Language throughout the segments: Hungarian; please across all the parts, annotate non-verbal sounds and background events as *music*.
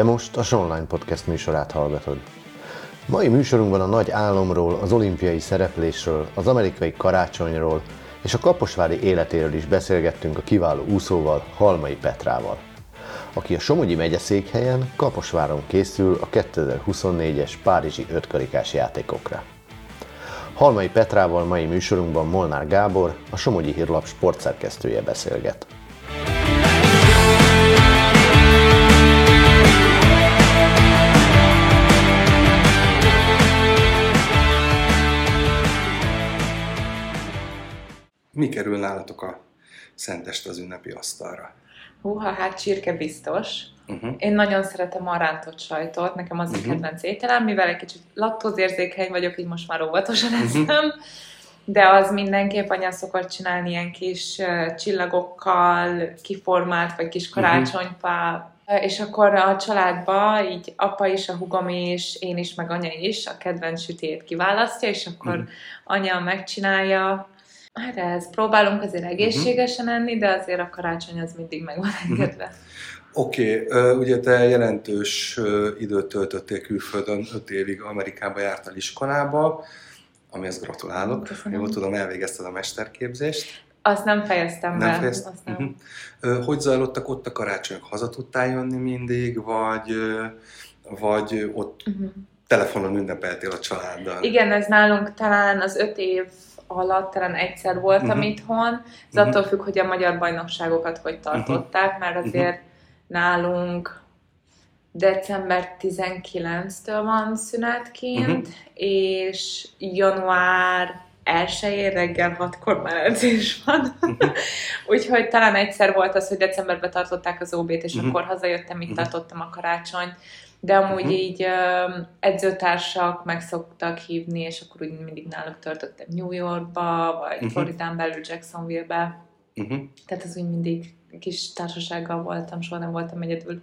Te most a Sonline Podcast műsorát hallgatod. Mai műsorunkban a nagy álomról, az olimpiai szereplésről, az amerikai karácsonyról és a kaposvári életéről is beszélgettünk a kiváló úszóval, Halmai Petrával, aki a Somogyi megyeszékhelyen Kaposváron készül a 2024-es Párizsi ötkarikás játékokra. Halmai Petrával mai műsorunkban Molnár Gábor, a Somogyi Hírlap sportszerkesztője beszélget. Mi kerül nálatok a szentest az ünnepi asztalra? Húha, hát csirke biztos. Uh-huh. Én nagyon szeretem a rántott sajtot, nekem az uh-huh. a kedvenc ételem, mivel egy kicsit laktózérzékeny vagyok, így most már óvatosan uh-huh. eszem. De az mindenképp anya szokott csinálni ilyen kis uh, csillagokkal, kiformált, vagy kis karácsonypá. Uh-huh. És akkor a családba így apa is, a hugom is, én is, meg anya is a kedvenc sütét kiválasztja, és akkor uh-huh. anya megcsinálja, Hát ez próbálunk azért egészségesen enni, de azért a karácsony az mindig meg van engedve. Uh-huh. Oké, okay. ugye te jelentős időt töltöttél külföldön, 5 évig Amerikába jártál iskolába, amihez gratulálok. Köszönöm. Jól tudom, elvégezted a mesterképzést. Azt nem fejeztem nem be. Fejeztem? Azt nem. Uh-huh. Hogy zajlottak ott a karácsonyok? Haza tudtál jönni mindig, vagy, vagy ott uh-huh. telefonon ünnepeltél a családdal? Igen, ez nálunk talán az öt év alatt talán egyszer voltam uh-huh. itthon. Ez uh-huh. attól függ, hogy a magyar bajnokságokat hogy tartották, mert azért uh-huh. nálunk december 19-től van szünetként, uh-huh. és január elsőjén reggel hatkor már edzés van. Uh-huh. *laughs* Úgyhogy talán egyszer volt az, hogy decemberben tartották az OB-t, és uh-huh. akkor hazajöttem, itt uh-huh. tartottam a karácsonyt de amúgy uh-huh. így uh, edzőtársak meg szoktak hívni, és akkor úgy mindig náluk töltöttem New Yorkba, vagy uh-huh. Floridán belül Jacksonville-be. Uh-huh. Tehát az úgy mindig kis társasággal voltam, soha nem voltam egyedül.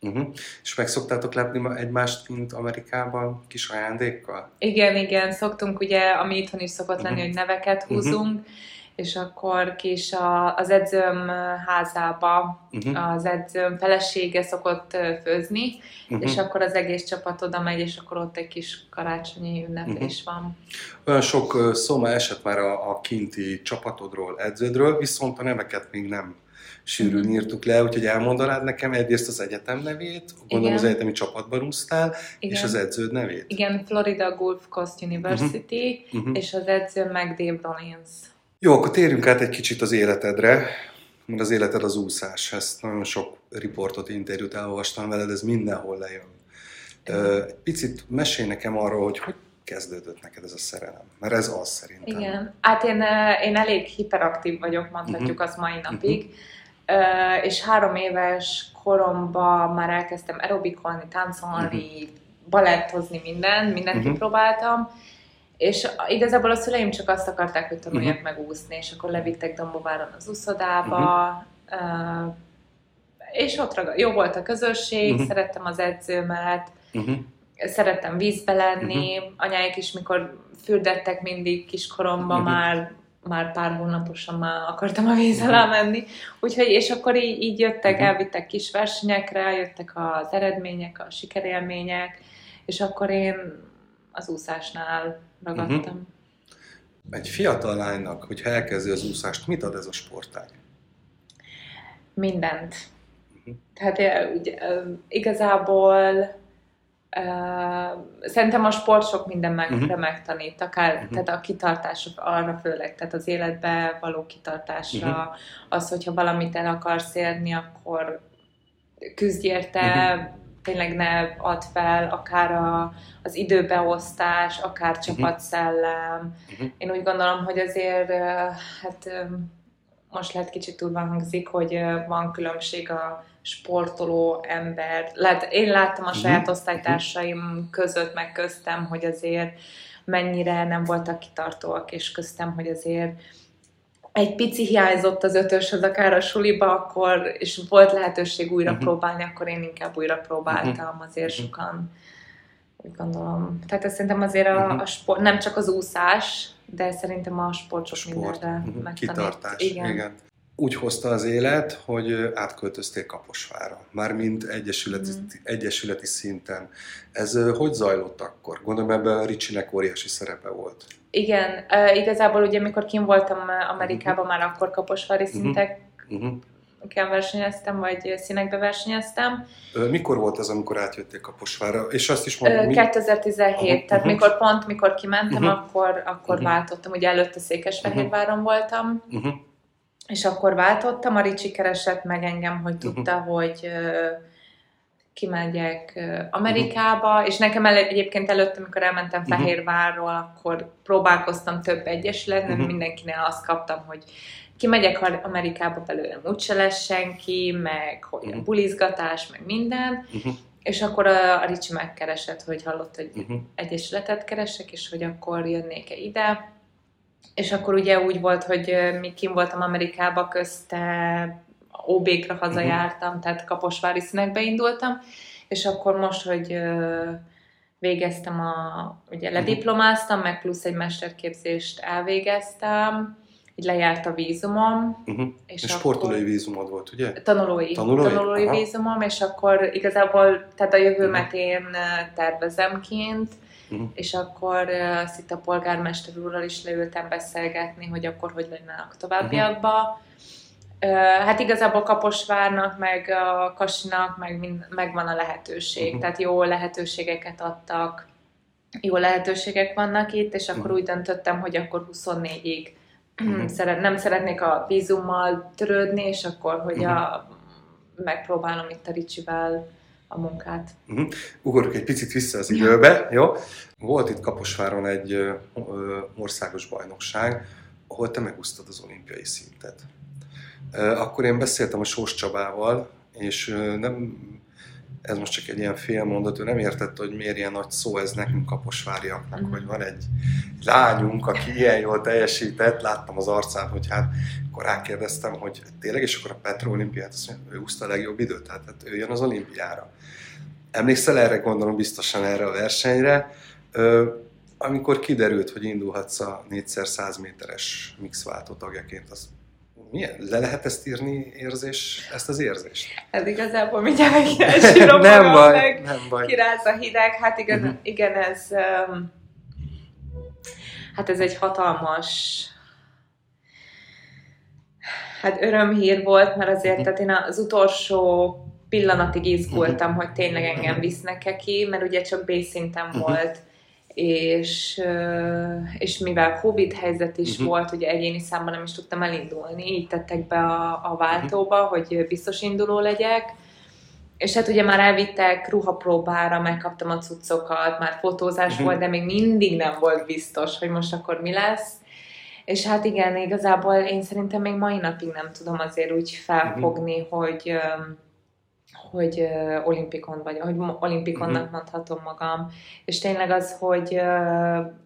Uh-huh. És meg szoktátok látni egymást mint Amerikában kis ajándékkal? Igen, igen, szoktunk ugye, ami itthon is szokott lenni, uh-huh. hogy neveket húzunk, uh-huh és akkor kis a, az edzőm házába uh-huh. az edzőm felesége szokott főzni, uh-huh. és akkor az egész csapat oda megy, és akkor ott egy kis karácsonyi ünneplés uh-huh. van. Olyan sok szó már esett már a, a kinti csapatodról, edződről, viszont a neveket még nem sűrűn írtuk le, úgyhogy elmondanád nekem egyrészt az egyetem nevét, gondolom Igen. az egyetemi csapatban úsztál, Igen. és az edződ nevét. Igen, Florida Gulf Coast University, uh-huh. Uh-huh. és az edző meg Dave Rollins. Jó, akkor térjünk át egy kicsit az életedre, mert az életed az úszás. Ezt nagyon sok riportot, interjút elolvastam veled, ez mindenhol lejön. Egy picit mesélj nekem arról, hogy hogy kezdődött neked ez a szerelem? Mert ez az szerintem. Igen, hát én, én elég hiperaktív vagyok, mondhatjuk uh-huh. azt mai napig. Uh-huh. És három éves koromban már elkezdtem aerobikolni, táncolni, uh-huh. balettozni, minden, mindent uh-huh. kipróbáltam és igazából a szüleim csak azt akarták, hogy tanuljak uh-huh. meg úszni, és akkor levittek Dombováron az úszodába, uh-huh. uh, és ott ragad, jó volt a közösség, uh-huh. szerettem az edzőmet, uh-huh. szerettem vízbe lenni, uh-huh. anyáik is, mikor fürdettek mindig kiskoromban uh-huh. már, már pár hónaposan már akartam a víz alá menni, úgyhogy, és akkor így, így jöttek, uh-huh. elvittek kis versenyekre, jöttek az eredmények, a sikerélmények, és akkor én az úszásnál ragadtam. Uh-huh. Egy fiatal lánynak, hogyha elkezdi az úszást, mit ad ez a sportág? Mindent. Uh-huh. Tehát ugye, igazából Uh, szerintem a sport sok minden meg, uh-huh. megtanít, akár uh-huh. tehát a kitartás arra főleg, tehát az életbe való kitartásra, uh-huh. az, hogyha valamit el akarsz érni, akkor küzdj érte, uh-huh tényleg ne add fel, akár a, az időbeosztás, akár mhm. csapatszellem. Uh-huh. Én úgy gondolom, hogy azért hát most lehet kicsit túl hangzik, hogy van különbség a sportoló ember. Lát, én láttam a mhm. saját osztálytársaim között, meg köztem, hogy azért mennyire nem voltak kitartóak, és köztem, hogy azért egy pici hiányzott az ötöshöz akár a suliba, akkor, és volt lehetőség újra uh-huh. próbálni, akkor én inkább újra próbáltam, uh-huh. azért uh-huh. sokan, úgy gondolom. Tehát ez szerintem azért a, uh-huh. a sport, nem csak az úszás, de szerintem a sport sok sport. mindenre uh-huh. Kitartás, igen. igen. Úgy hozta az élet, hogy átköltöztél Kaposvára, mármint egyesületi, mm. egyesületi szinten. Ez hogy zajlott akkor? Gondolom ebben a Ricsinek óriási szerepe volt. Igen, uh, igazából ugye mikor kim voltam Amerikában, uh-huh. már akkor kaposvári uh-huh. szintek uh-huh versenyeztem, vagy színekbe versenyeztem. Mikor volt az, amikor átjöttél Kaposvára? És azt is mondom, 2017, mi? uh-huh. tehát mikor pont, mikor kimentem, uh-huh. akkor, akkor uh-huh. váltottam. Ugye előtte Székesfehérváron uh-huh. voltam, uh-huh. És akkor váltottam. A Ricsi keresett meg engem, hogy tudta, uh-huh. hogy kimegyek Amerikába, uh-huh. és nekem el, egyébként előtte, amikor elmentem uh-huh. Fehérvárról, akkor próbálkoztam több egyesület, nem uh-huh. mindenkinél azt kaptam, hogy kimegyek Amerikába belőlem úgyse lesz senki, meg hogy uh-huh. bulizgatás, meg minden, uh-huh. és akkor a, a Ricsi megkeresett, hogy hallott, hogy uh-huh. egyesületet keresek, és hogy akkor jönnék-e ide, és akkor ugye úgy volt, hogy mi kim voltam Amerikába közte, OB-kra hazajártam, uh-huh. tehát Kaposvári színekbe indultam, és akkor most, hogy végeztem a, ugye lediplomáztam, meg plusz egy mesterképzést elvégeztem, így lejárt a vízumom. Uh-huh. És, és sportolói vízumod volt, ugye? Tanulói. Tanulói, tanulói vízumom, és akkor igazából, tehát a jövőmet uh-huh. én tervezem kint, uh-huh. és akkor azt itt a polgármester úrral is leültem beszélgetni, hogy akkor hogy lenne a továbbiakban. Uh-huh. Uh, hát igazából Kaposvárnak, meg a Kasinak meg mind, megvan a lehetőség, uh-huh. tehát jó lehetőségeket adtak, jó lehetőségek vannak itt, és akkor uh-huh. úgy döntöttem, hogy akkor 24-ig uh-huh. *clears throat* szeret, nem szeretnék a vízummal törődni, és akkor, hogy uh-huh. a, megpróbálom itt a Ricsivel a munkát. Uh-huh. Ugorjuk egy picit vissza az időbe, jó? Volt itt Kaposváron egy ö, ö, országos bajnokság, ahol te megúsztad az olimpiai szintet. Akkor én beszéltem a Sós Csabával, és nem ez most csak egy ilyen félmondat, ő nem értette, hogy miért ilyen nagy szó ez nekünk kaposváriaknak, mm. hogy van egy lányunk, aki ilyen jól teljesített, láttam az arcán, hogy hát akkor rákérdeztem, hogy tényleg, és akkor a Petro olimpiát, azt mondja, ő úszta a legjobb időt, tehát hát ő jön az olimpiára. Emlékszel erre, gondolom biztosan erre a versenyre, ö, amikor kiderült, hogy indulhatsz a 4x100 méteres mixváltó tagjaként, az milyen? Le lehet ezt írni érzés, ezt az érzést? Ez igazából mindjárt meg nem baj, meg nem baj. kiráz a hideg. Hát igen, uh-huh. igen ez um, hát ez egy hatalmas hát örömhír volt, mert azért, uh-huh. tehát én az utolsó pillanatig izgultam, uh-huh. hogy tényleg engem visznek-e ki, mert ugye csak B-szinten uh-huh. volt és, és mivel Covid helyzet is uh-huh. volt, ugye egyéni számban nem is tudtam elindulni, így tettek be a, a váltóba, uh-huh. hogy biztos induló legyek, és hát ugye már elvittek ruhapróbára, megkaptam a cuccokat, már fotózás uh-huh. volt, de még mindig nem volt biztos, hogy most akkor mi lesz. És hát igen, igazából én szerintem még mai napig nem tudom azért úgy felfogni, uh-huh. hogy hogy olimpikon vagy, hogy olimpikonnak uh-huh. mondhatom magam. És tényleg az, hogy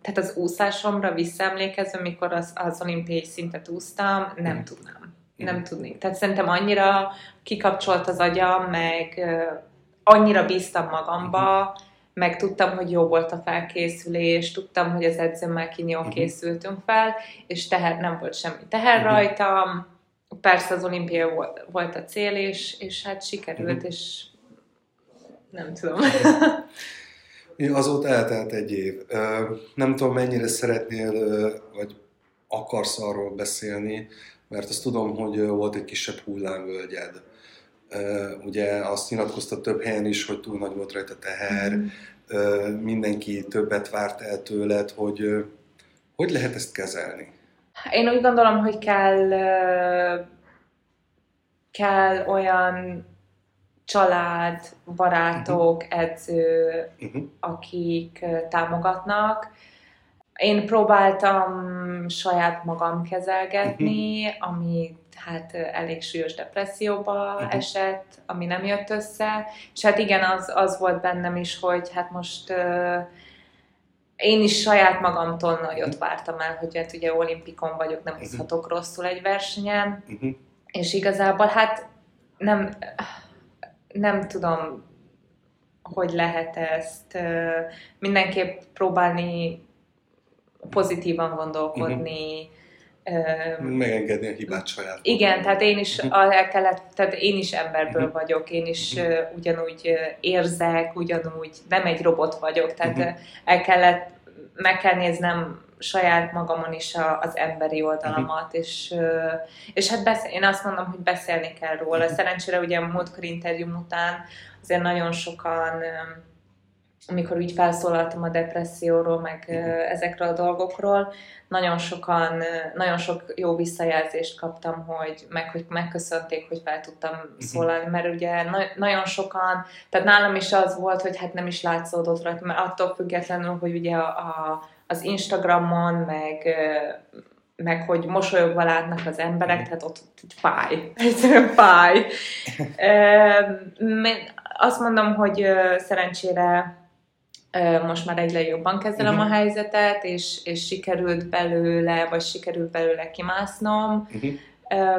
tehát az úszásomra visszaemlékezve, mikor az, az olimpiai szintet úsztam, nem uh-huh. tudnám. Nem tudnék. Tehát szerintem annyira kikapcsolt az agyam, meg annyira bíztam magamba, uh-huh. meg tudtam, hogy jó volt a felkészülés, tudtam, hogy az edzőmmel ki jól uh-huh. készültünk fel, és teher nem volt semmi teher uh-huh. rajtam, persze az olimpia volt, volt a cél, és, és hát sikerült, uh-huh. és nem tudom. *laughs* Azóta eltelt egy év. Nem tudom, mennyire szeretnél, vagy akarsz arról beszélni, mert azt tudom, hogy volt egy kisebb hullámvölgyed. Ugye azt nyilatkozta több helyen is, hogy túl nagy volt rajta teher, mm. mindenki többet várt el tőled, hogy hogy lehet ezt kezelni? Én úgy gondolom, hogy kell, kell olyan család, barátok, uh-huh. edző, uh-huh. akik támogatnak. Én próbáltam saját magam kezelgetni, uh-huh. ami hát elég súlyos depresszióba uh-huh. esett, ami nem jött össze, és hát igen, az, az volt bennem is, hogy hát most uh, én is saját magamtól nagyot vártam el, hogy hát ugye olimpikon vagyok, nem húzhatok uh-huh. rosszul egy versenyen, uh-huh. és igazából hát nem, nem tudom, hogy lehet ezt mindenképp próbálni pozitívan gondolkodni, uh-huh Megengedni a hibát saját. Igen, tehát én is, el kellett, tehát én is emberből vagyok, én is ugyanúgy érzek, ugyanúgy nem egy robot vagyok, tehát el kellett, meg kell néznem saját magamon is a, az emberi oldalamat, uh-huh. és, és hát beszél, én azt mondom, hogy beszélni kell róla. Szerencsére ugye a múltkor interjúm után azért nagyon sokan amikor úgy felszólaltam a depresszióról, meg ezekről a dolgokról, nagyon sokan, nagyon sok jó visszajelzést kaptam, hogy meg, hogy megköszönték, hogy fel tudtam uh-huh. szólalni, mert ugye na- nagyon sokan, tehát nálam is az volt, hogy hát nem is látszódott rajta, mert attól függetlenül, hogy ugye a, a az Instagramon, meg, meg hogy mosolyogva látnak az emberek, tehát ott, ott fáj. *laughs* Egyszerűen fáj. *laughs* Azt mondom, hogy szerencsére most már egyre jobban kezelem uh-huh. a helyzetet, és, és sikerült belőle, vagy sikerült belőle kimásznom. Uh-huh.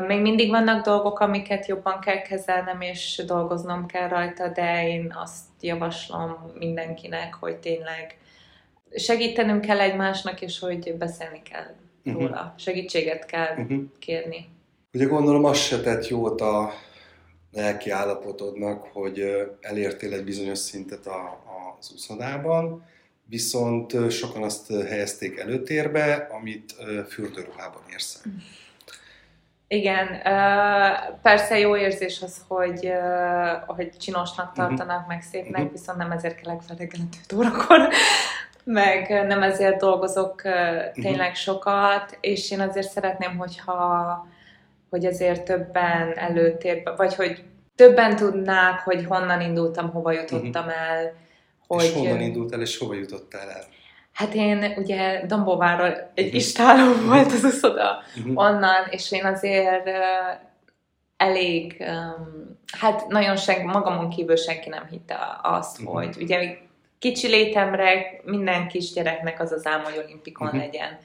Még mindig vannak dolgok, amiket jobban kell kezelnem, és dolgoznom kell rajta, de én azt javaslom mindenkinek, hogy tényleg segítenünk kell egymásnak, és hogy beszélni kell uh-huh. róla. Segítséget kell uh-huh. kérni. Ugye gondolom azt se tett jót a lelki állapotodnak, hogy elértél egy bizonyos szintet a, az úszodában, viszont sokan azt helyezték előtérbe, amit fürdőruhában érsz Igen, persze jó érzés az, hogy, hogy csinosnak mhm. tartanak, uh-huh. meg szépnek, uh-huh. viszont nem ezért kellek fel reggel 5 órakor *laughs* meg nem ezért dolgozok tényleg mhm. sokat, és én azért szeretném, hogyha hogy azért többen előtérbe, vagy hogy többen tudnák, hogy honnan indultam, hova jutottam uh-huh. el. Hogy, és honnan indultál, és hova jutottál el? Hát én ugye Dombóváról egy uh-huh. istáló volt az uszoda uh-huh. onnan, és én azért elég, um, hát nagyon senki, magamon kívül senki nem hitte azt, uh-huh. hogy ugye kicsi létemre minden kisgyereknek az az álma, hogy olimpikon uh-huh. legyen.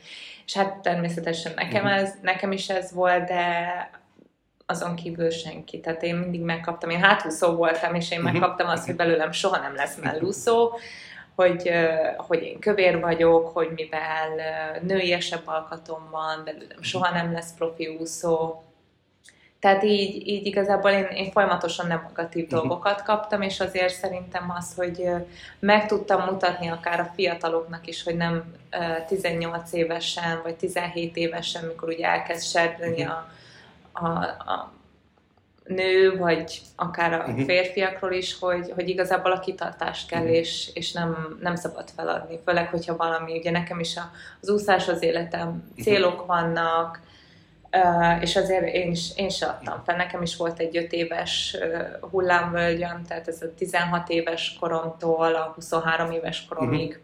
És hát természetesen nekem, uh-huh. ez, nekem is ez volt, de azon kívül senki. Tehát én mindig megkaptam, én hátúszó voltam, és én uh-huh. megkaptam azt, hogy belőlem soha nem lesz mellúszó, hogy, hogy én kövér vagyok, hogy mivel nőiesebb alkatom van, belőlem soha nem lesz profi úszó, tehát így, így igazából én, én folyamatosan negatív uh-huh. dolgokat kaptam, és azért szerintem az, hogy meg tudtam mutatni akár a fiataloknak is, hogy nem 18 évesen, vagy 17 évesen, mikor ugye elkezd serdülni a, a, a nő, vagy akár a uh-huh. férfiakról is, hogy, hogy igazából a kitartást kell, uh-huh. és, és nem, nem szabad feladni. Főleg, hogyha valami, ugye nekem is a, az úszás az életem, célok vannak, Uh, és azért én, is, én is adtam fel. Nekem is volt egy 5 éves uh, hullámvölgyem, tehát ez a 16 éves koromtól a 23 éves koromig. Uh-huh.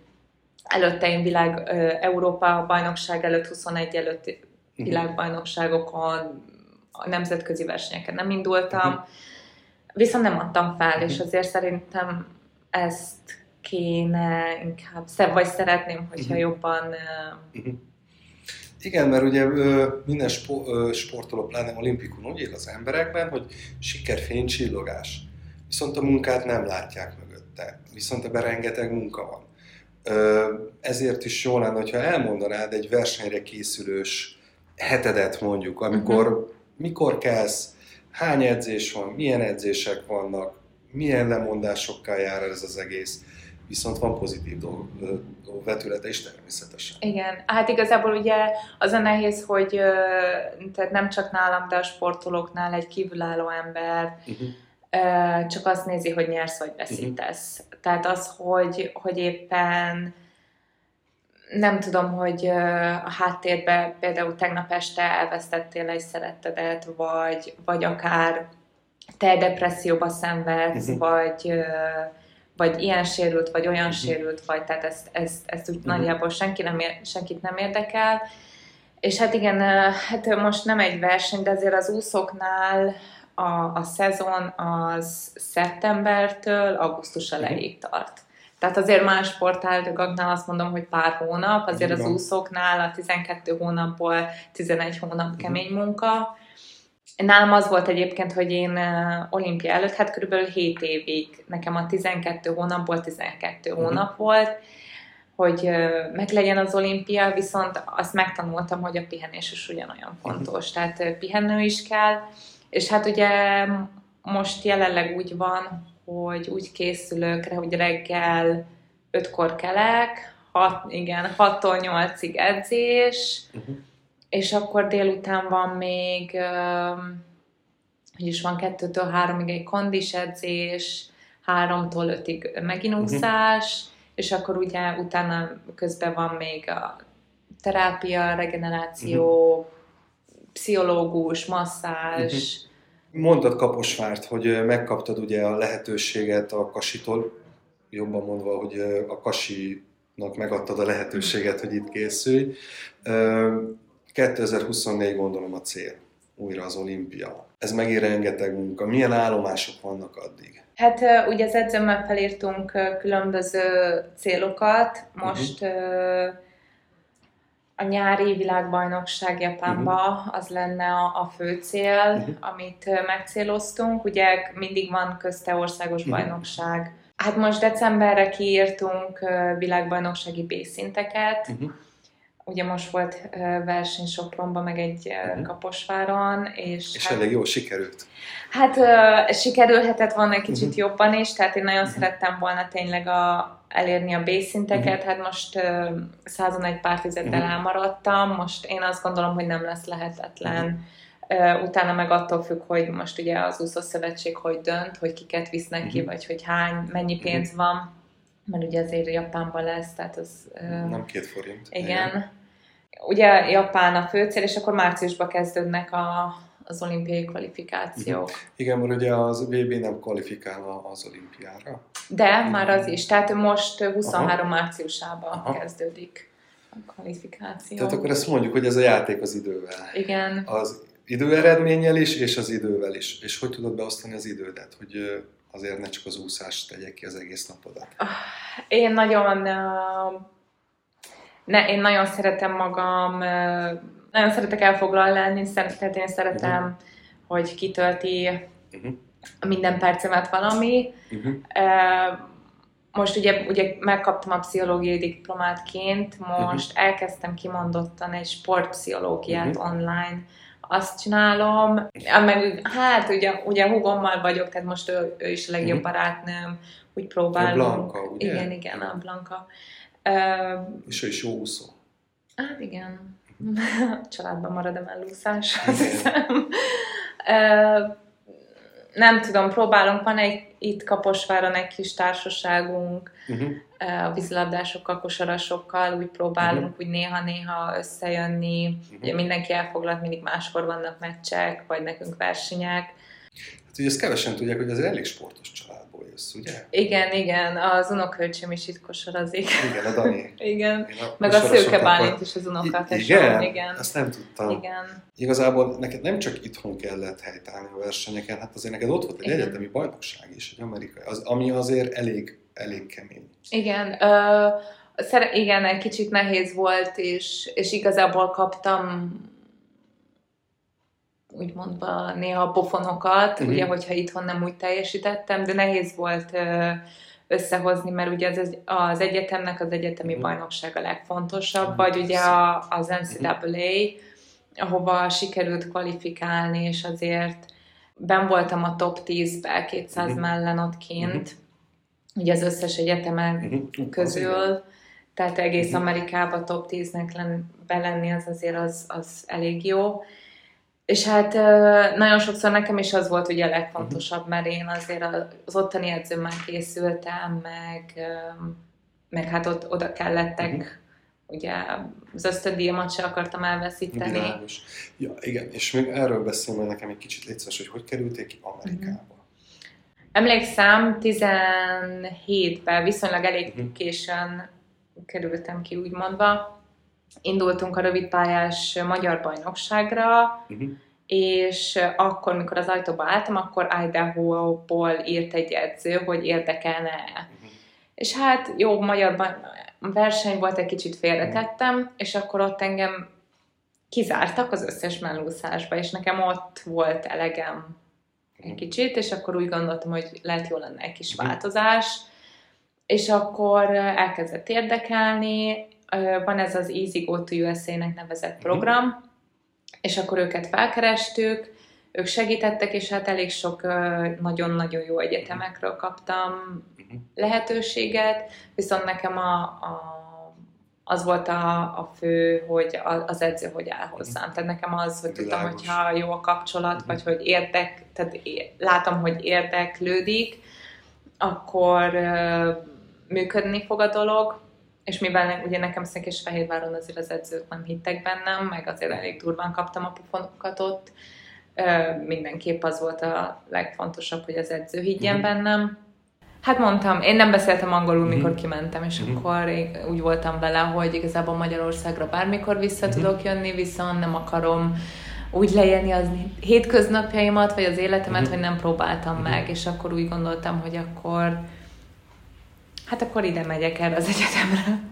Előtte én világ, uh, Európa bajnokság előtt, 21 előtt uh-huh. világbajnokságokon, a nemzetközi versenyeken nem indultam, uh-huh. viszont nem adtam fel, uh-huh. és azért szerintem ezt kéne inkább, vagy szeretném, hogyha uh-huh. jobban igen, mert ugye minden sportoló, pláne olimpikon úgy él az emberekben, hogy sikerfény, csillogás. Viszont a munkát nem látják mögötte. Viszont ebben rengeteg munka van. Ezért is jó lenne, ha elmondanád egy versenyre készülős hetedet mondjuk, amikor. Mikor kezd, hány edzés van, milyen edzések vannak, milyen lemondásokkal jár ez az egész viszont van pozitív dolg, vetülete is természetesen. Igen, hát igazából ugye az a nehéz, hogy tehát nem csak nálam, de a sportolóknál egy kívülálló ember uh-huh. csak azt nézi, hogy nyersz vagy veszítesz. Uh-huh. Tehát az, hogy, hogy éppen nem tudom, hogy a háttérben például tegnap este elvesztettél egy szerettedet, vagy, vagy akár te depresszióba szenvedsz, uh-huh. vagy vagy ilyen sérült, vagy olyan uh-huh. sérült vagy, tehát ezt, ezt, ezt úgy uh-huh. nagyjából senki nem ér, senkit nem érdekel. És hát igen, hát most nem egy verseny, de azért az úszóknál a, a szezon az szeptembertől augusztus elejéig tart. Tehát azért más sportágaknál azt mondom, hogy pár hónap, azért az úszóknál a 12 hónapból 11 hónap kemény munka, Nálam az volt egyébként, hogy én olimpia előtt, hát körülbelül 7 évig, nekem a 12 hónapból 12 uh-huh. Mhm. hónap volt, hogy meg legyen az olimpia, viszont azt megtanultam, hogy a pihenés is ugyanolyan fontos. Tehát pihenő is kell, és hát ugye most jelenleg úgy van, hogy úgy készülök hogy reggel ötkor kelek, hat, igen, 6-tól 8-ig edzés, uh-huh. és akkor délután van még, hogy is van 2-től 3-ig egy kondis edzés, 3-tól 5-ig megint úszás, uh-huh. és akkor ugye utána közben van még a terápia, regeneráció, uh-huh. pszichológus, masszázs, uh-huh Mondtad Kaposvárt, hogy megkaptad ugye a lehetőséget a Kasitól, jobban mondva, hogy a Kasinak megadtad a lehetőséget, hogy itt készülj. 2024 gondolom a cél, újra az olimpia. Ez megér rengeteg munka. Milyen állomások vannak addig? Hát ugye az edzőmmel felírtunk különböző célokat. Most uh-huh a nyári világbajnokság Japánba uh-huh. az lenne a, a fő cél, uh-huh. amit megcéloztunk. Ugye mindig van közte országos uh-huh. bajnokság. Hát most decemberre kiírtunk világbajnoksági B-szinteket. Uh-huh. Ugye most volt verseny Sopronban, meg egy uh-huh. Kaposváron. És, és hát, elég jól sikerült. Hát uh, sikerülhetett volna egy kicsit uh-huh. jobban is, tehát én nagyon uh-huh. szerettem volna tényleg a, elérni a B-szinteket, uh-huh. hát most uh, 101 pártizettel uh-huh. elmaradtam, most én azt gondolom, hogy nem lesz lehetetlen. Uh-huh. Uh, utána meg attól függ, hogy most ugye az úszó szövetség hogy dönt, hogy kiket visznek ki, vagy hogy hány, mennyi pénz van, mert ugye azért Japánban lesz, tehát az... Nem két forint. Igen. igen. Ugye Japán a főcél, és akkor márciusban kezdődnek a, az olimpiai kvalifikációk. Uh-huh. Igen, mert ugye az VB nem kvalifikál az olimpiára. De Igen. már az is, tehát most 23 Aha. márciusában Aha. kezdődik a kvalifikáció. Tehát akkor ezt mondjuk, hogy ez a játék az idővel. Igen. Az időeredménnyel is, és az idővel is. És hogy tudod beosztani az idődet, hogy azért ne csak az úszást tegye ki az egész napodat? Ah, én nagyon ne, én nagyon szeretem magam, nagyon szeretek elfoglalni lenni, tehát én szeretem, uh-huh. hogy kitölti uh-huh. minden percemet valami. Uh-huh. Most ugye, ugye megkaptam a pszichológiai diplomátként, most uh-huh. elkezdtem kimondottan egy sportpszichológiát uh-huh. online, azt csinálom, meg hát ugye, ugye hugommal vagyok, tehát most ő, ő is a legjobb uh-huh. barátnőm, úgy próbálunk. A Blanka, ugye? Igen, igen, a Blanka. Uh, és ő is jó úszó. Hát igen. *laughs* Családban marad a mellúszás, azt hiszem. Uh, nem tudom, próbálunk, van egy itt Kaposváron egy kis társaságunk, uh-huh. A vízilabdásokkal, kosarasokkal, úgy próbálunk uh-huh. úgy néha-néha összejönni, uh-huh. ugye mindenki elfoglalt, mindig máskor vannak meccsek, vagy nekünk versenyek. Hát ugye ezt kevesen tudják, hogy ez elég sportos család jössz, ugye? Igen, igen, az unokölcsém is itt kosarazik. Igen, a Dani. *laughs* igen, a meg a Szőke Bálint is az unokat. Igen? igen, azt nem tudtam. Igen. Igazából neked nem csak itthon kellett helytállni a versenyeken, hát azért neked ott volt egy igen. egyetemi bajnokság is, egy amerikai, az, ami azért elég, elég kemény. Igen, uh, szere- igen, egy kicsit nehéz volt, és, és igazából kaptam úgy mondva néha pofonokat, uh-huh. ugye, hogyha itthon nem úgy teljesítettem, de nehéz volt összehozni, mert ugye az, az egyetemnek az egyetemi uh-huh. bajnokság a legfontosabb, uh-huh. vagy ugye a, az NCAA, uh-huh. ahova sikerült kvalifikálni, és azért ben voltam a top 10-be, 200 uh-huh. mellen ott kint, uh-huh. Ugye az összes egyetemek uh-huh. közül, tehát egész uh-huh. Amerikában top 10-nek len, belenni az azért az, az elég jó. És hát nagyon sokszor nekem is az volt ugye a legfontosabb, mert én azért az ottani edzőmmel készültem, meg, meg hát ott oda kellettek, uh-huh. ugye az ösztöndíjamat se akartam elveszíteni. Világos. Ja, igen, és még erről beszélni nekem egy kicsit létszes, hogy hogy kerülték ki Amerikába. Emlékszem, 17-ben viszonylag elég uh-huh. későn kerültem ki, úgymondva indultunk a rövidpályás magyar bajnokságra, uh-huh. és akkor, mikor az ajtóba álltam, akkor Idaho-ból írt egy edző, hogy érdekelne uh-huh. És hát jó, magyar verseny volt, egy kicsit félretettem, és akkor ott engem kizártak az összes mellúszásba, és nekem ott volt elegem egy kicsit, és akkor úgy gondoltam, hogy lehet jó lenne egy kis változás, és akkor elkezdett érdekelni, van ez az Easy Go to USA-nek nevezett mhm. program, és akkor őket felkerestük, ők segítettek, és hát elég sok nagyon-nagyon jó egyetemekről kaptam uh-huh. lehetőséget, viszont nekem a, a az volt a, a fő, hogy az edző hogy áll hozzám. Tehát nekem az, hogy Világos. tudtam, hogyha jó a kapcsolat, uh-huh. vagy hogy érdek, tehát látom, hogy érdeklődik, akkor uh, működni fog a dolog, és mivel ugye nekem Szekésfehérváron azért az edzők nem hittek bennem, meg azért elég durván kaptam a pofonokat ott, uh, mindenképp az volt a legfontosabb, hogy az edző higgyen uh-huh. bennem, Hát mondtam, én nem beszéltem angolul, mikor mm-hmm. kimentem, és mm-hmm. akkor én úgy voltam vele, hogy igazából Magyarországra bármikor vissza mm-hmm. tudok jönni, viszont nem akarom úgy leélni az hétköznapjaimat, vagy az életemet, mm-hmm. hogy nem próbáltam mm-hmm. meg, és akkor úgy gondoltam, hogy akkor hát akkor ide megyek erre az egyetemre.